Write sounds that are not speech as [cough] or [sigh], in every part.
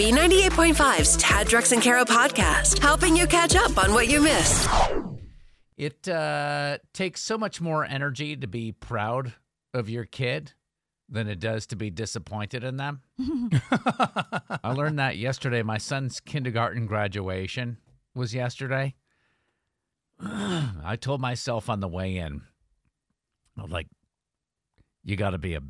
B98.5's Tad Drex and Kara podcast, helping you catch up on what you missed. It uh, takes so much more energy to be proud of your kid than it does to be disappointed in them. [laughs] I learned that yesterday. My son's kindergarten graduation was yesterday. [clears throat] I told myself on the way in, I was like, you got to be a,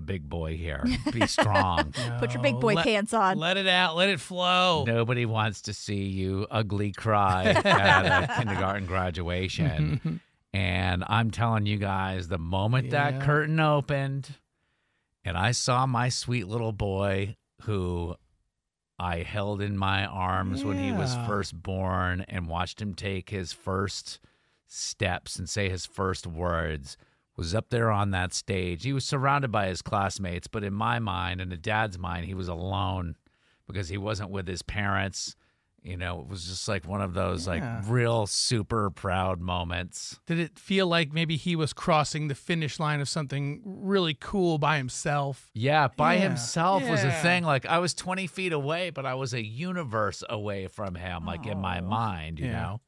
a big boy here. [laughs] Be strong. Put your big boy let, pants on. Let it out. Let it flow. Nobody wants to see you ugly cry [laughs] at a kindergarten graduation. [laughs] and I'm telling you guys, the moment that curtain opened and I saw my sweet little boy who I held in my arms when he was first born and watched him take his first steps and say his first words was up there on that stage. He was surrounded by his classmates, but in my mind and in dad's mind, he was alone because he wasn't with his parents. You know, it was just like one of those Yeah. like real super proud moments. Did it feel like maybe he was crossing the finish line of something really cool by himself? Yeah, by Yeah. himself was a thing. Like I was 20 feet away, but I was a universe away from him, like in my oh. mind, you Oh, Yeah. know?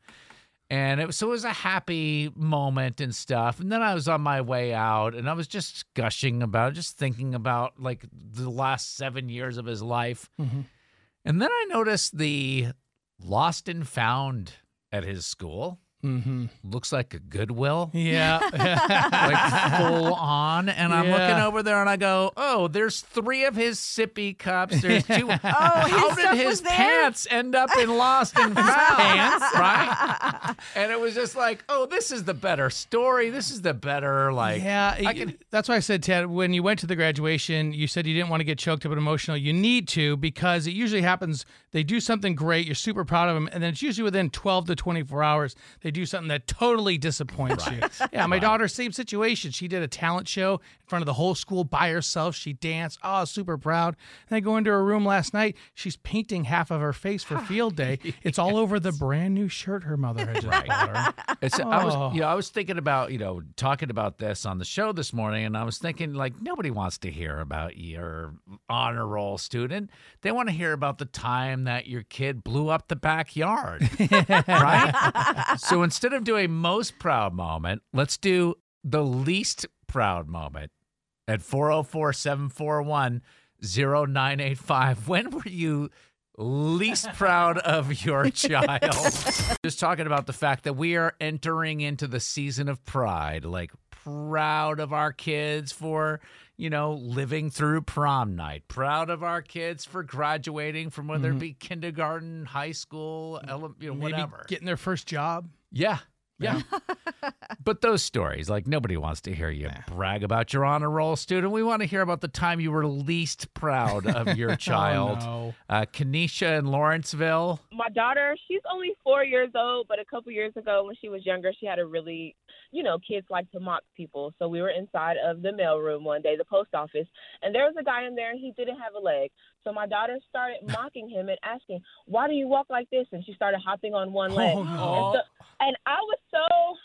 And it was, so it was a happy moment and stuff. And then I was on my way out and I was just gushing about, just thinking about like the last seven years of his life. Mhm. And then I noticed the lost and found at his school. Mm-hmm. Looks like a Goodwill Yeah. [laughs] like full on. And I'm looking over there and I go, oh, there's three of his sippy cups. There's two. [laughs] Oh, [laughs] How his did his pants end up in Lost and Found? pants, right? And it was just like, oh, this is the better story. This is the better, like, yeah, I can- that's why I said, Tad, when you went to the graduation, you said you didn't want to get choked up and emotional. You need to because it usually happens. They do something great, you're super proud of them, and then it's usually within 12 to 24 hours they do something that totally disappoints you. Yeah, my daughter, same situation. She did a talent show in front of the whole school by herself. She danced. Oh, super proud. And I go into her room last night. She's painting half of her face for [laughs] field day. It's all over the brand new shirt her mother had just bought her. It's, I Oh. was, you know, I was thinking about, you know, talking about this on the show this morning, and I was thinking, like, nobody wants to hear about your honor roll student. They want to hear about the time that your kid blew up the backyard, [laughs] right? so instead of doing most proud moment, let's do the least proud moment at 404 741 0985. [laughs] When were you least proud of your [laughs] child? [laughs] Just talking about the fact that we are entering into the season of pride, like proud of our kids for, you know, living through prom night, proud of our kids for graduating from whether it mm-hmm. be kindergarten, high school, ele- you know, Maybe whatever. getting their first job. Yeah. Yeah. [laughs] but those stories, like nobody wants to hear you brag about your honor roll student. We want to hear about the time you were least proud of your [laughs] child. oh, no. uh, Kenesha in Lawrenceville. my daughter, she's only four years old, but a couple years ago when she was younger, she had a really, you know, kids like to mock people. So we were inside of the mailroom one day, the post office, and there was a guy in there and he didn't have a leg. So my daughter started [laughs] mocking him and asking, "Why do you walk like this?" And she started hopping on one leg. Oh, And, so, and I was so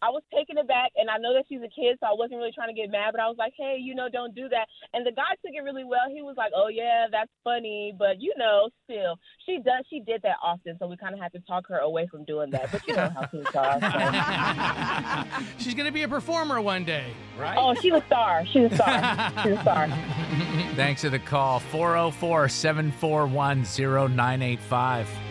I was taken aback, and I know that she's a kid, so I wasn't really trying to get mad. But I was like, "Hey, you know, don't do that." And the guy took it really well. He was like, "Oh yeah, that's funny," but you know, still, she does. She did that often, so we kind of had to talk her away from doing that. But you know how kids are. so. [laughs] She's gonna be a performer one day. Right. Oh, she's a star. She's a star. She's a star. [laughs] Thanks for the call 404 741 0985.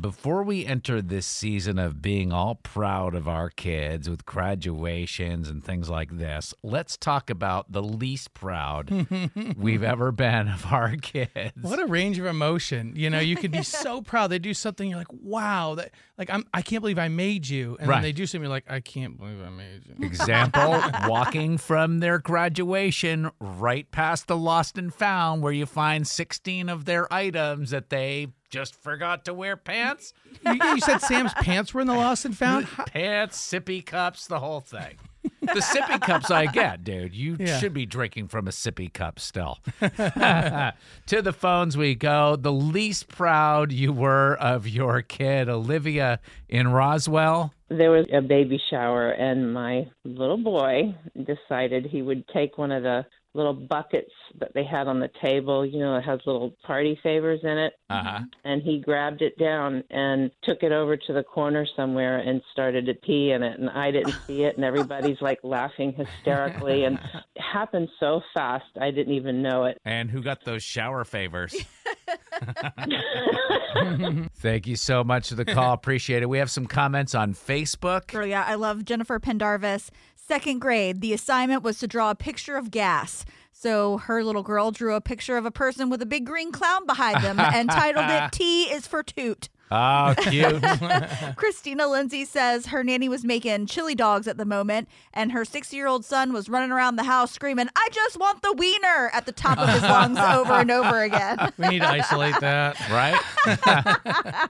Before we enter this season of being all proud of our kids with graduations and things like this, let's talk about the least proud [laughs] we've ever been of our kids. What a range of emotion. You know, you could be [laughs] so proud. They do something, you're like, wow, that like I'm I can't believe I made you. And Right. then they do something you're like, I can't believe I made you. Example, [laughs] walking from their graduation right past the lost and found where you find 16 of their items that they just forgot to wear pants, you, you said Sam's pants were in the lost and found? pants, sippy cups, the whole thing. The sippy cups I get, dude. You Yeah. should be drinking from a sippy cup still. [laughs] to the phones we go. The least proud you were of your kid, Olivia in Roswell. there was a baby shower and my little boy decided he would take one of the little buckets that they had on the table. You know, it has little party favors in it. Uh huh. And he grabbed it down and took it over to the corner somewhere and started to pee in it. And I didn't see it. And everybody's like laughing hysterically. And it happened so fast, I didn't even know it. And who got those shower favors? [laughs] [laughs] Thank you so much for the call. Appreciate it. We have some comments on Facebook. Girl, yeah, I love Jennifer Pendarvis. Second grade, the assignment was to draw a picture of gas. So her little girl drew a picture of a person with a big green clown behind them and titled it [laughs] T is for Toot. Oh, cute. [laughs] [laughs] Christina Lindsay says her nanny was making chili dogs at the moment, and her six year old son was running around the house screaming, I just want the wiener at the top of his lungs over and over again. We need to isolate that. right?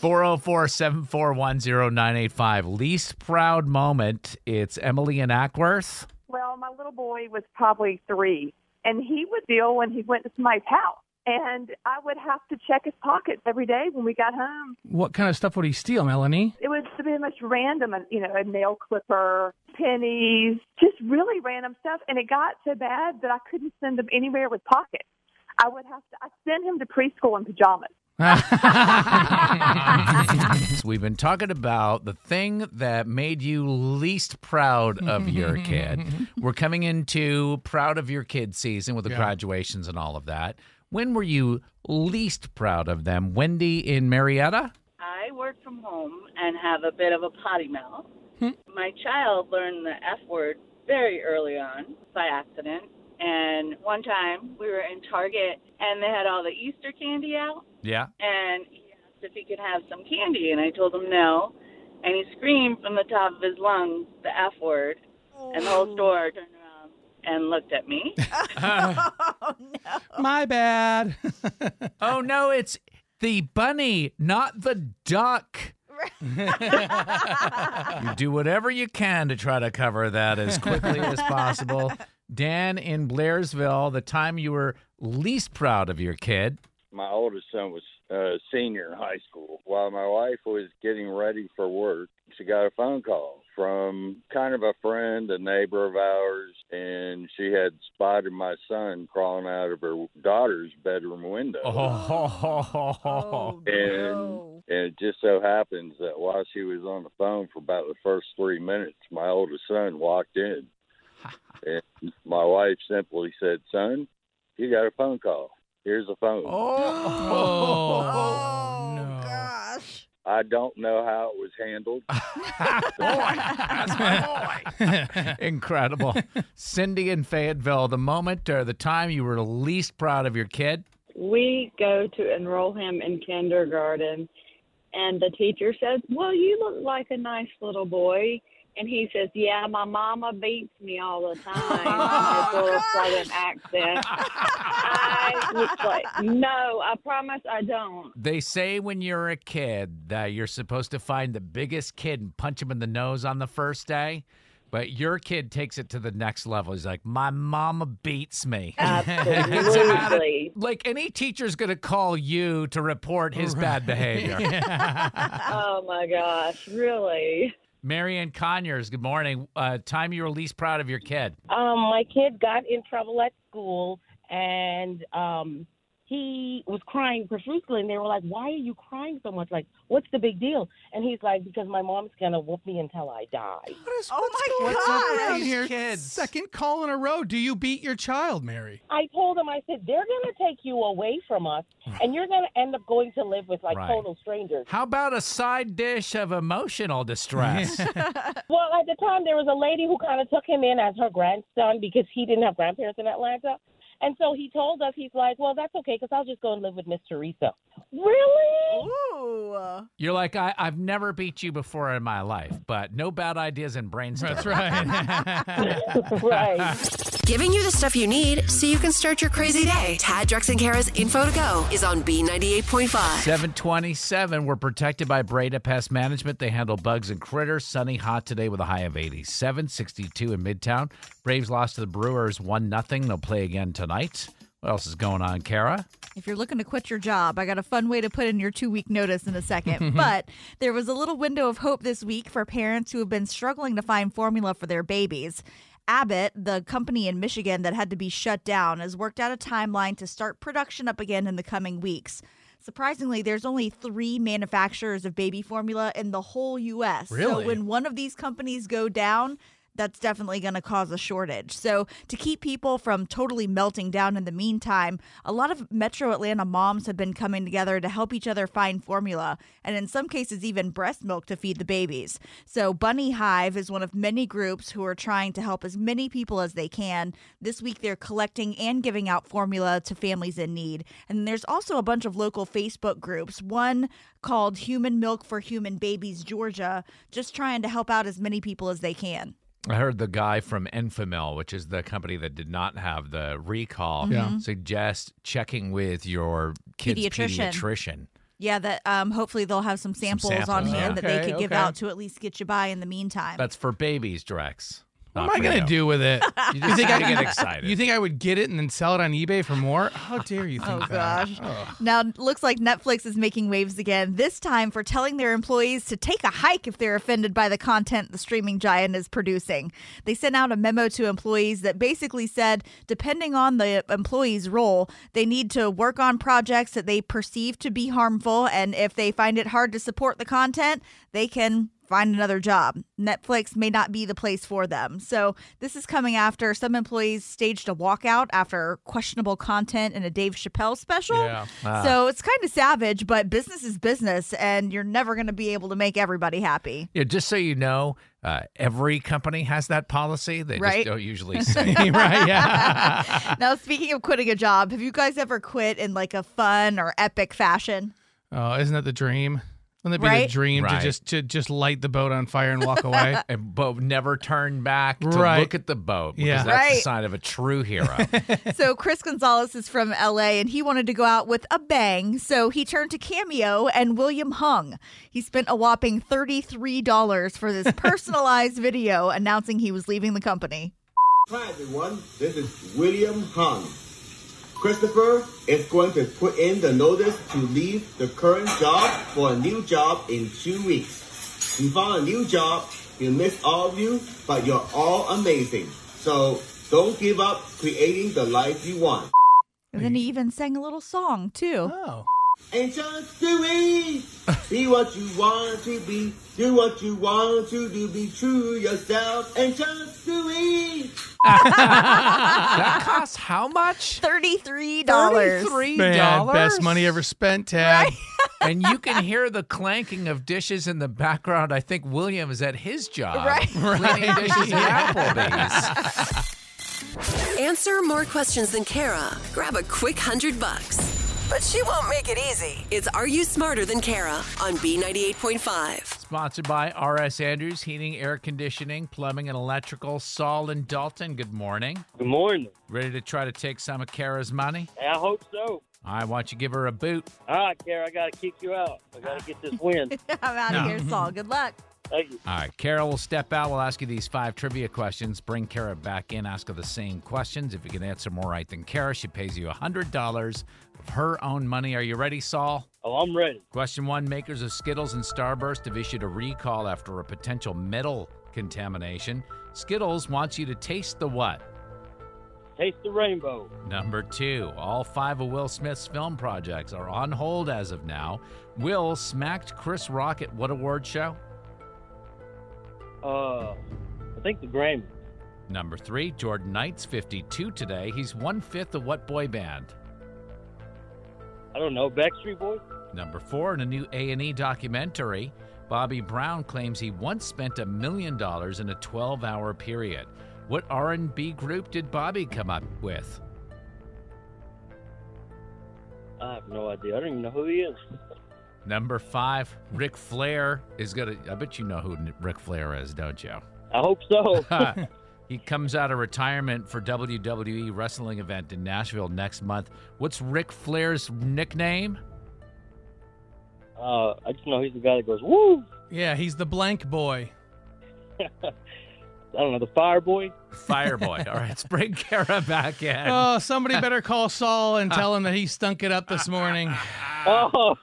404 741 0985. Least proud moment. It's Emily and Acworth. Well, my little boy was probably three, and he would deal when he went to somebody's house. And I would have to check his pockets every day when we got home. What kind of stuff would he steal, Melanie? It was pretty much random, you know, a nail clipper, pennies, just really random stuff. And it got so bad that I couldn't send him anywhere with pockets. I would have to. I send him to preschool in pajamas. So [laughs] we've been talking about the thing that made you least proud of your kid. [laughs] We're coming into proud of your kid season with the Yeah. graduations and all of that. When were you least proud of them? Wendy in Marietta? I work from home and have a bit of a potty mouth. Hmm. My child learned the F word very early on by accident. And one time we were in Target and they had all the Easter candy out. Yeah. And he asked if he could have some candy. And I told him no. And he screamed from the top of his lungs the F word. And the whole oh. store turned around and looked at me. [laughs] [laughs] oh, no. My bad. [laughs] Oh no, it's the bunny, not the duck. [laughs] you do whatever you can to try to cover that as quickly as possible. Dan in Blairsville, the time you were least proud of your kid. my oldest son was a senior in high school. While my wife was getting ready for work, she got a phone call from kind of a friend, a neighbor of ours, and she had spotted my son crawling out of her daughter's bedroom window. [laughs] Oh, And no. and it just so happens that while she was on the phone for about the first three minutes, my oldest son walked in. [laughs] And my wife simply said, Son, you got a phone call. Here's a phone. Oh, [laughs] Oh, no. gosh. I don't know how it was handled. [laughs] Boy. that's my boy. Incredible. Cindy in Fayetteville, the moment or the time you were least proud of your kid. we go to enroll him in kindergarten and the teacher says well you look like a nice little boy and he says yeah my mama beats me all the [laughs] time in his little southern accent i was like no i promise i don't They say when you're a kid that you're supposed to find the biggest kid and punch him in the nose on the first day. But your kid takes it to the next level. He's like, My mama beats me. [laughs] absolutely [laughs] like any teacher's going to call you to report his bad behavior. oh my gosh really Marianne Conyers, good morning. Uh, time you were least proud of your kid. Um, my kid got in trouble at school, and um, he was crying profusely, and they were like, "Why are you crying so much? Like, what's the big deal?" And he's like, "Because my mom's gonna whoop me until I die." What is, Oh what's my going God. on around here? kids. Second call in a row. Do you beat your child, Mary? I told him, I said, "They're gonna take you away from us, and you're gonna end up going to live with like Right. total strangers." How about a side dish of emotional distress? [laughs] Well, at the time, there was a lady who kind of took him in as her grandson because he didn't have grandparents in Atlanta. And so he told us, he's like, well, that's okay because I'll just go and live with Miss Teresa. Really? Ooh. You're like, I, I've never beat you before in my life, but no bad ideas and brainstorm. That's right. [laughs] [laughs] right. Giving you the stuff you need so you can start your crazy day. Tad, Drex, and Kara's Info to Go is on B98.5. 727. We're protected by Breda Pest Management. They handle bugs and critters. Sunny, hot today with a high of 87. 62 in Midtown. Braves lost to the Brewers 1 0. They'll play again tonight. What else is going on, Kara? If you're looking to quit your job, I got a fun way to put in your two week notice in a second. [laughs] but there was a little window of hope this week for parents who have been struggling to find formula for their babies. Abbott, the company in Michigan that had to be shut down, has worked out a timeline to start production up again in the coming weeks. Surprisingly, there's only three manufacturers of baby formula in the whole U.S. Really? So when one of these companies go down, that's definitely going to cause a shortage. So, to keep people from totally melting down in the meantime, a lot of Metro Atlanta moms have been coming together to help each other find formula, and in some cases, even breast milk to feed the babies. So, Bunny Hive is one of many groups who are trying to help as many people as they can. This week, they're collecting and giving out formula to families in need. And there's also a bunch of local Facebook groups, one called Human Milk for Human Babies Georgia, just trying to help out as many people as they can. I heard the guy from Enfamil, which is the company that did not have the recall, Yeah. suggest checking with your kid's Pediatrician. pediatrician. Yeah, that um, hopefully they'll have some samples, on samples, hand yeah. that they Okay, could give out to at least get you by in the meantime. That's for babies, Drex. What am I gonna you. do with it? [laughs] You just think I- get excited. You think I would get it and then sell it on eBay for more? How dare you think Oh that? gosh. Ugh. Now, looks like Netflix is making waves again, this time for telling their employees to take a hike if they're offended by the content the streaming giant is producing. They sent out a memo to employees that basically said, depending on the employee's role, they need to work on projects that they perceive to be harmful. And if they find it hard to support the content, they can find another job. Netflix may not be the place for them. So, this is coming after some employees staged a walkout after questionable content in a Dave Chappelle special. Yeah. Ah. So, it's kind of savage, but business is business, and you're never going to be able to make everybody happy. Yeah, just so you know, uh, every company has that policy. They Right. just don't usually [laughs] say. [laughs] right? Yeah. now, speaking of quitting a job, have you guys ever quit in like a fun or epic fashion? oh, isn't that the dream? Wouldn't that be Right? the dream Right. to just to just light the boat on fire and walk away? [laughs] And, but never turn back to Right. look at the boat because Yeah. that's the Right. sign of a true hero. [laughs] so Chris Gonzalez is from LA and he wanted to go out with a bang. So he turned to Cameo and William Hung. He spent a whopping $33 for this [laughs] personalized video announcing he was leaving the company. Hi everyone, this is William Hung. Christopher is going to put in the notice to leave the current job for a new job in two weeks. You found a new job. We miss all of you, but you're all amazing. So don't give up creating the life you want. And then he even sang a little song too. oh. And just do it. Be what you want to be. Do what you want to do. Be true yourself. And just do it. That [laughs] costs how much? $33. $33. Man, best money ever spent, Tad. [laughs] and you can hear the clanking of dishes in the background. I think William is at his job. Right. Cleaning dishes at Applebee's. [laughs] Answer more questions than Kara. Grab a quick hundred bucks. But she won't make it easy. It's Are You Smarter Than Kara on B98.5. Sponsored by R.S. Andrews Heating, Air Conditioning, Plumbing, and Electrical. Saul and Dalton, good morning. Good morning. Ready to try to take some of Kara's money? I hope so. All right, why don't you give her a boot? All right, Kara, I got to kick you out. I got to get this win. [laughs] I'm out of here, Saul. Good luck. Thank you. All right, Kara will step out. We'll ask you these five trivia questions. Bring Kara back in, ask her the same questions. If you can answer more right than Kara, she pays you $100 of her own money. Are you ready, Saul? Oh, I'm ready. Question one Makers of Skittles and Starburst have issued a recall after a potential metal contamination. Skittles wants you to taste the what? Taste the rainbow. Number two, all five of Will Smith's film projects are on hold as of now. Will smacked Chris Rock at what award show? Uh, I think the Grammy. Number three, Jordan Knight's 52 today. He's one fifth of what boy band? I don't know. Backstreet Boys? Number four, in a new A&E documentary, Bobby Brown claims he once spent a million dollars in a 12-hour period. What R&B group did Bobby come up with? I have no idea. I don't even know who he is. Number five, Ric Flair is gonna. I bet you know who Ric Flair is, don't you? I hope so. [laughs] [laughs] he comes out of retirement for WWE wrestling event in Nashville next month. What's Ric Flair's nickname? uh, I just know he's the guy that goes, woo! Yeah, he's the blank boy. [laughs] I don't know, the Fire Boy? Fire boy. All right, let's bring Kara back in. Oh, somebody better call Saul and tell him that he stunk it up this morning. Oh,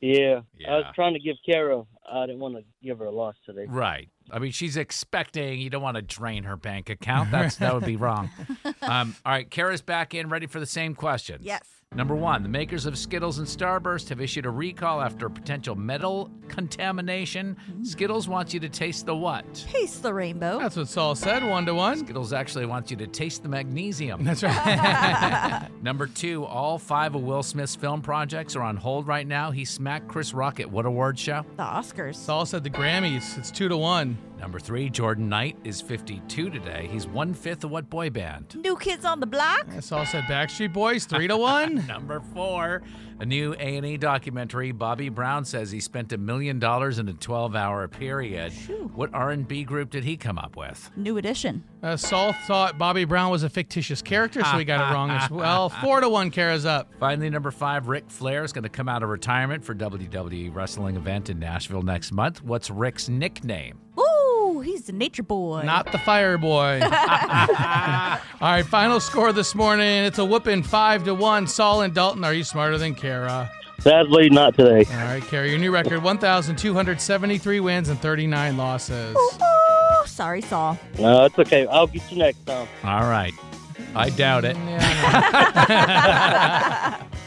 yeah. I was trying to give Kara I didn't want to give her a loss today. Right. I mean, she's expecting. You don't want to drain her bank account. That's that would be wrong. [laughs] Um, all right, Kara's back in, ready for the same questions. Yes. Number one, the makers of Skittles and Starburst have issued a recall after potential metal contamination. Skittles wants you to taste the what? Taste the rainbow. That's what Saul said, one to one. Skittles actually wants you to taste the magnesium. That's right. [laughs] [laughs] Number two, all five of Will Smith's film projects are on hold right now. He smacked Chris Rock at what award show? The Oscars. Saul said the Grammys. It's two to one. Number three, Jordan Knight is 52 today. He's one fifth of what boy band? New Kids on the Block. Saul said Backstreet Boys, three to [laughs] one. Number four, a new A&E documentary. Bobby Brown says he spent a million dollars in a 12-hour period. What R&B group did he come up with? New Edition. Uh, Saul thought Bobby Brown was a fictitious character, so he got it [laughs] wrong as well. Four to one, Kara's up. Finally, number five, Ric Flair is going to come out of retirement for WWE wrestling event in Nashville next month. What's Rick's nickname? Ooh, he's the nature boy. Not the fire boy. [laughs] [laughs] All right, final score this morning. It's a whooping five to one. Saul and Dalton, are you smarter than Kara? Sadly, not today. All right, Kara, your new record 1,273 wins and 39 losses. Ooh, sorry, Saul. No, it's okay. I'll get you next time. All right. I doubt it.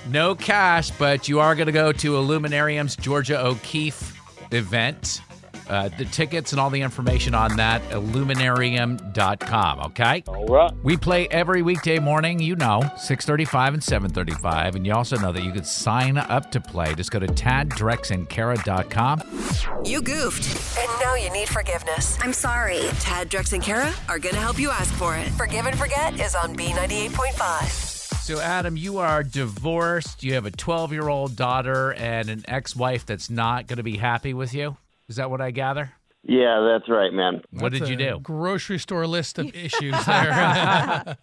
[laughs] no cash, but you are going to go to Illuminarium's Georgia O'Keeffe event. Uh, the tickets and all the information on that, illuminarium.com, okay? All right. We play every weekday morning, you know, 635 and 735. And you also know that you could sign up to play. Just go to taddrexandkara.com. You goofed, and now you need forgiveness. I'm sorry. Tad, Drex, and Kara are going to help you ask for it. Forgive and Forget is on B98.5. So, Adam, you are divorced. You have a 12 year old daughter and an ex wife that's not going to be happy with you. Is that what I gather? Yeah, that's right, man. What That's did you a do? Grocery store list of [laughs] issues there. [laughs]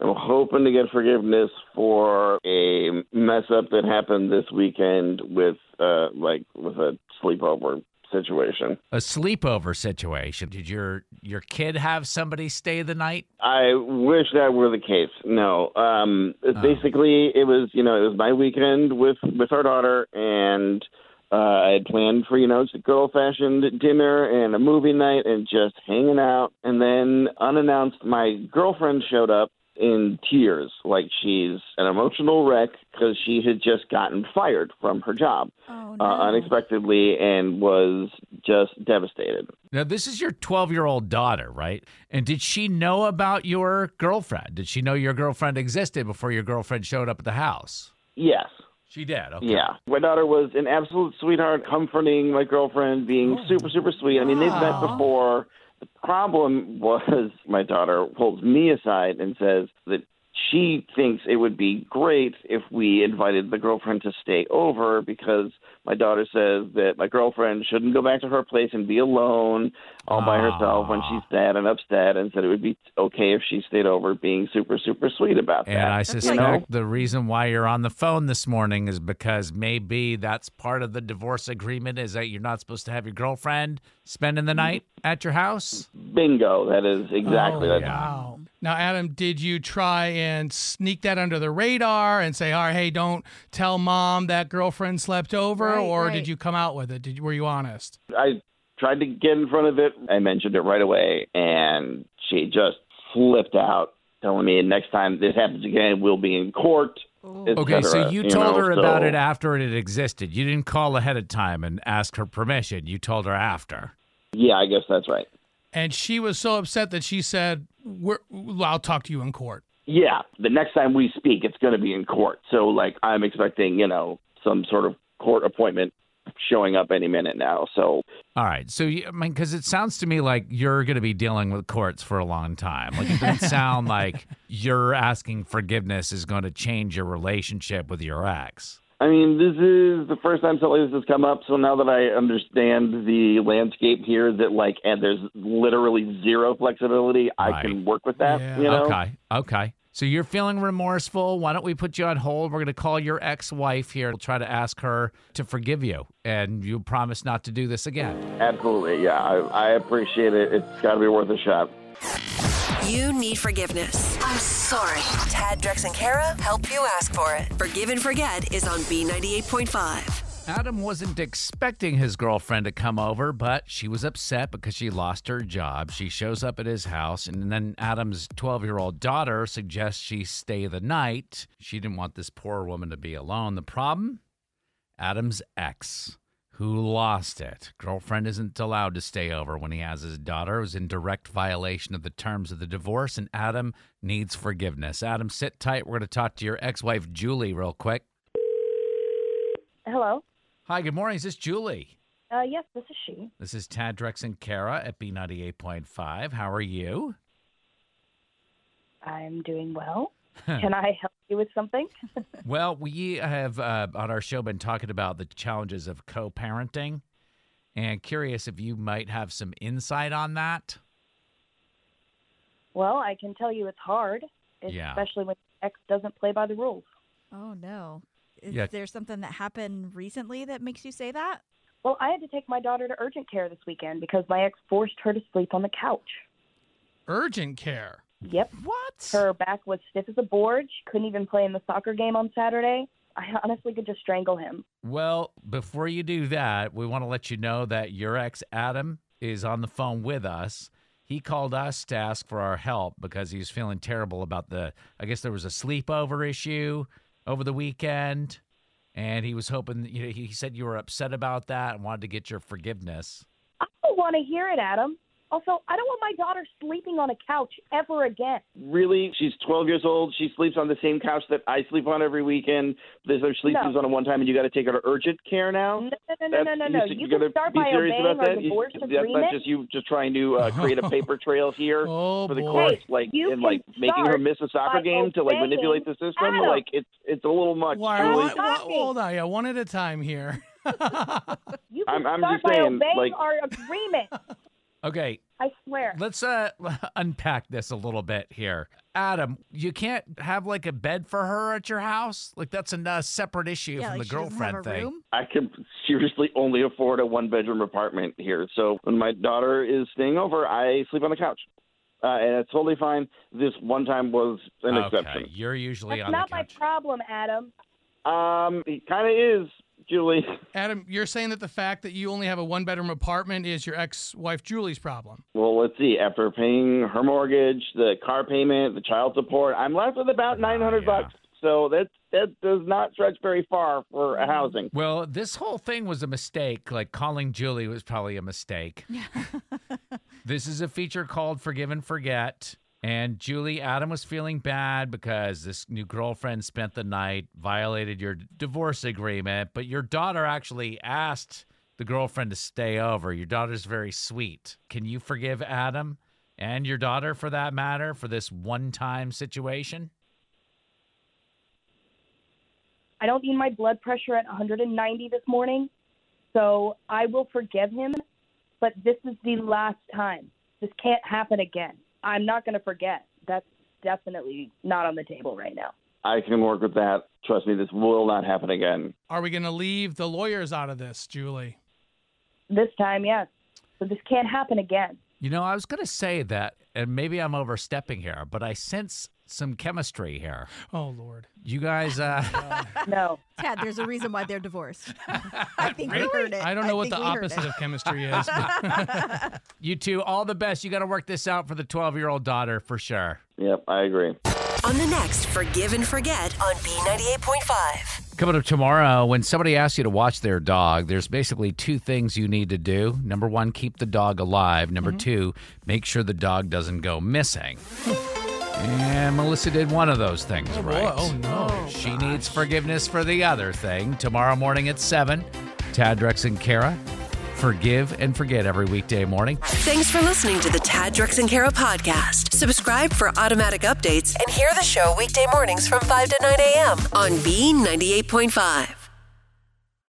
I'm hoping to get forgiveness for a mess up that happened this weekend with uh like with a sleepover situation. A sleepover situation. Did your your kid have somebody stay the night? I wish that were the case. No. Um basically it was, you know, it was my weekend with with our daughter and uh, I had planned for, you know, just a good old fashioned dinner and a movie night and just hanging out. And then, unannounced, my girlfriend showed up in tears, like she's an emotional wreck because she had just gotten fired from her job Oh, uh, unexpectedly and was just devastated. Now, this is your 12 year old daughter, right? And did she know about your girlfriend? Did she know your girlfriend existed before your girlfriend showed up at the house? Yes. She did. Okay. Yeah. My daughter was an absolute sweetheart, comforting my girlfriend, being oh. super, super sweet. I mean, they've met before. The problem was [laughs] my daughter pulls me aside and says that she thinks it would be great if we invited the girlfriend to stay over because my daughter says that my girlfriend shouldn't go back to her place and be alone all by herself when she's sad and upset and said it would be okay if she stayed over being super super sweet about that. And I you suspect know? the reason why you're on the phone this morning is because maybe that's part of the divorce agreement is that you're not supposed to have your girlfriend spending the mm. night at your house. Bingo, that is exactly Oh, that. Wow. Now, Adam, did you try and sneak that under the radar and say, "All right, hey, don't tell mom that girlfriend slept over," Right, or right. did you come out with it? Did were you honest? I tried to get in front of it. I mentioned it right away, and she just flipped out, telling me next time this happens again, we'll be in court. Okay, so cetera, you told know, her about so- it after it had existed. You didn't call ahead of time and ask her permission. You told her after. Yeah, I guess that's right. And she was so upset that she said, We're, "I'll talk to you in court." Yeah, the next time we speak, it's going to be in court. So, like, I'm expecting, you know, some sort of court appointment showing up any minute now. So, All right. So, you, I mean, because it sounds to me like you're going to be dealing with courts for a long time. Like, it doesn't [laughs] sound like you're asking forgiveness is going to change your relationship with your ex. I mean, this is the first time something like this has come up. So now that I understand the landscape here, that like, and there's literally zero flexibility, I can work with that. You know? Okay. Okay. So you're feeling remorseful. Why don't we put you on hold? We're going to call your ex wife here. We'll try to ask her to forgive you. And you promise not to do this again. Absolutely, yeah. I, I appreciate it. It's got to be worth a shot. You need forgiveness. I'm sorry. Tad, Drex, and Kara help you ask for it. Forgive and Forget is on B98.5. Adam wasn't expecting his girlfriend to come over, but she was upset because she lost her job. She shows up at his house, and then Adam's 12 year old daughter suggests she stay the night. She didn't want this poor woman to be alone. The problem? Adam's ex, who lost it. Girlfriend isn't allowed to stay over when he has his daughter. It was in direct violation of the terms of the divorce, and Adam needs forgiveness. Adam, sit tight. We're going to talk to your ex wife, Julie, real quick. Hello. Hi, good morning. Is this Julie? Uh, yes, this is she. This is Tad Drex and Kara at B98.5. How are you? I'm doing well. [laughs] Can I help you with something? [laughs] Well, we have uh, on our show been talking about the challenges of co parenting and curious if you might have some insight on that. well, I can tell you it's hard, Yeah. especially when ex doesn't play by the rules. Oh no. Is Yeah. there something that happened recently that makes you say that? Well, I had to take my daughter to urgent care this weekend because my ex forced her to sleep on the couch. Urgent care. Yep. What? Her back was stiff as a board. She couldn't even play in the soccer game on Saturday. I honestly could just strangle him. Well, before you do that, we want to let you know that your ex, Adam, is on the phone with us. He called us to ask for our help because he was feeling terrible about the, I guess there was a sleepover issue over the weekend. And he was hoping, you know, he said you were upset about that and wanted to get your forgiveness. I don't want to hear it, Adam. Also, I don't want my daughter sleeping on a couch ever again. Really, she's 12 years old. She sleeps on the same couch that I sleep on every weekend. There's her sleep No. is on at one time, and you got to take her to urgent care now. No, no, no, no, no, no. That's- You gotta can start be by serious obeying about our that. You- divorce that's not just you just trying to uh, create a [laughs] paper trail here Oh, for the boy. courts, like You and like making her miss a soccer game to like manipulate the system. Adam. Like it's it's a little much. Why, Julie. why- why- hold on, yeah, one at a time here. [laughs] You I'm- can I'm start just by saying, obeying like- our agreement. [laughs] Okay, I swear. let's uh [laughs] unpack this a little bit here. Adam, you can't have like a bed for her at your house? Like that's a uh, separate issue yeah, from like the she doesn't have girlfriend thing. room. I can seriously only afford a one bedroom apartment here. So when my daughter is staying over, I sleep on the couch. Uh, and it's totally fine. This one time was an Okay, exception. you're usually That's on not my problem, Adam. Um, it kind of is, Julie. Adam, you're saying that the fact that you only have a one bedroom apartment is your ex wife Julie's problem. Well, let's see. After paying her mortgage, the car payment, the child support, I'm left with about oh, nine hundred yeah. bucks. So that that does not stretch very far for a housing. Well, this whole thing was a mistake. Like calling Julie was probably a mistake. [laughs] this is a feature called Forgive and Forget. And Julie, Adam was feeling bad because this new girlfriend spent the night, violated your divorce agreement, but your daughter actually asked the girlfriend to stay over. Your daughter's very sweet. Can you forgive Adam and your daughter for that matter for this one time situation? I don't need my blood pressure at 190 this morning, so I will forgive him. But this is the last time. This can't happen again. I'm not going to forget. That's definitely not on the table right now. I can work with that. Trust me, this will not happen again. Are we going to leave the lawyers out of this, Julie? This time, yes. So this can't happen again. You know, I was going to say that, and maybe I'm overstepping here, but I sense some chemistry here. Oh, Lord. You guys, uh, [laughs] [laughs] No. Tad. there's a reason why they're divorced. [laughs] I think we heard it. I don't know what the we heard opposite of chemistry is. but- you two, all the best. You got to work this out for the 12 year old daughter for sure. Yep, I agree. On the next Forgive and Forget on B98.5. Coming up tomorrow, when somebody asks you to watch their dog, there's basically two things you need to do. Number one, keep the dog alive. Number two, make sure the dog doesn't go missing. And Melissa did one of those things, Oh, boy. right? Oh, no. Oh, she needs forgiveness for the other thing. Tomorrow morning at 7, Tad, Drex, and Kara. Forgive and forget every weekday morning. Thanks for listening to the Tad, Drex, and Kara podcast. Subscribe for automatic updates and hear the show weekday mornings from 5 to 9 a.m. on B98.5.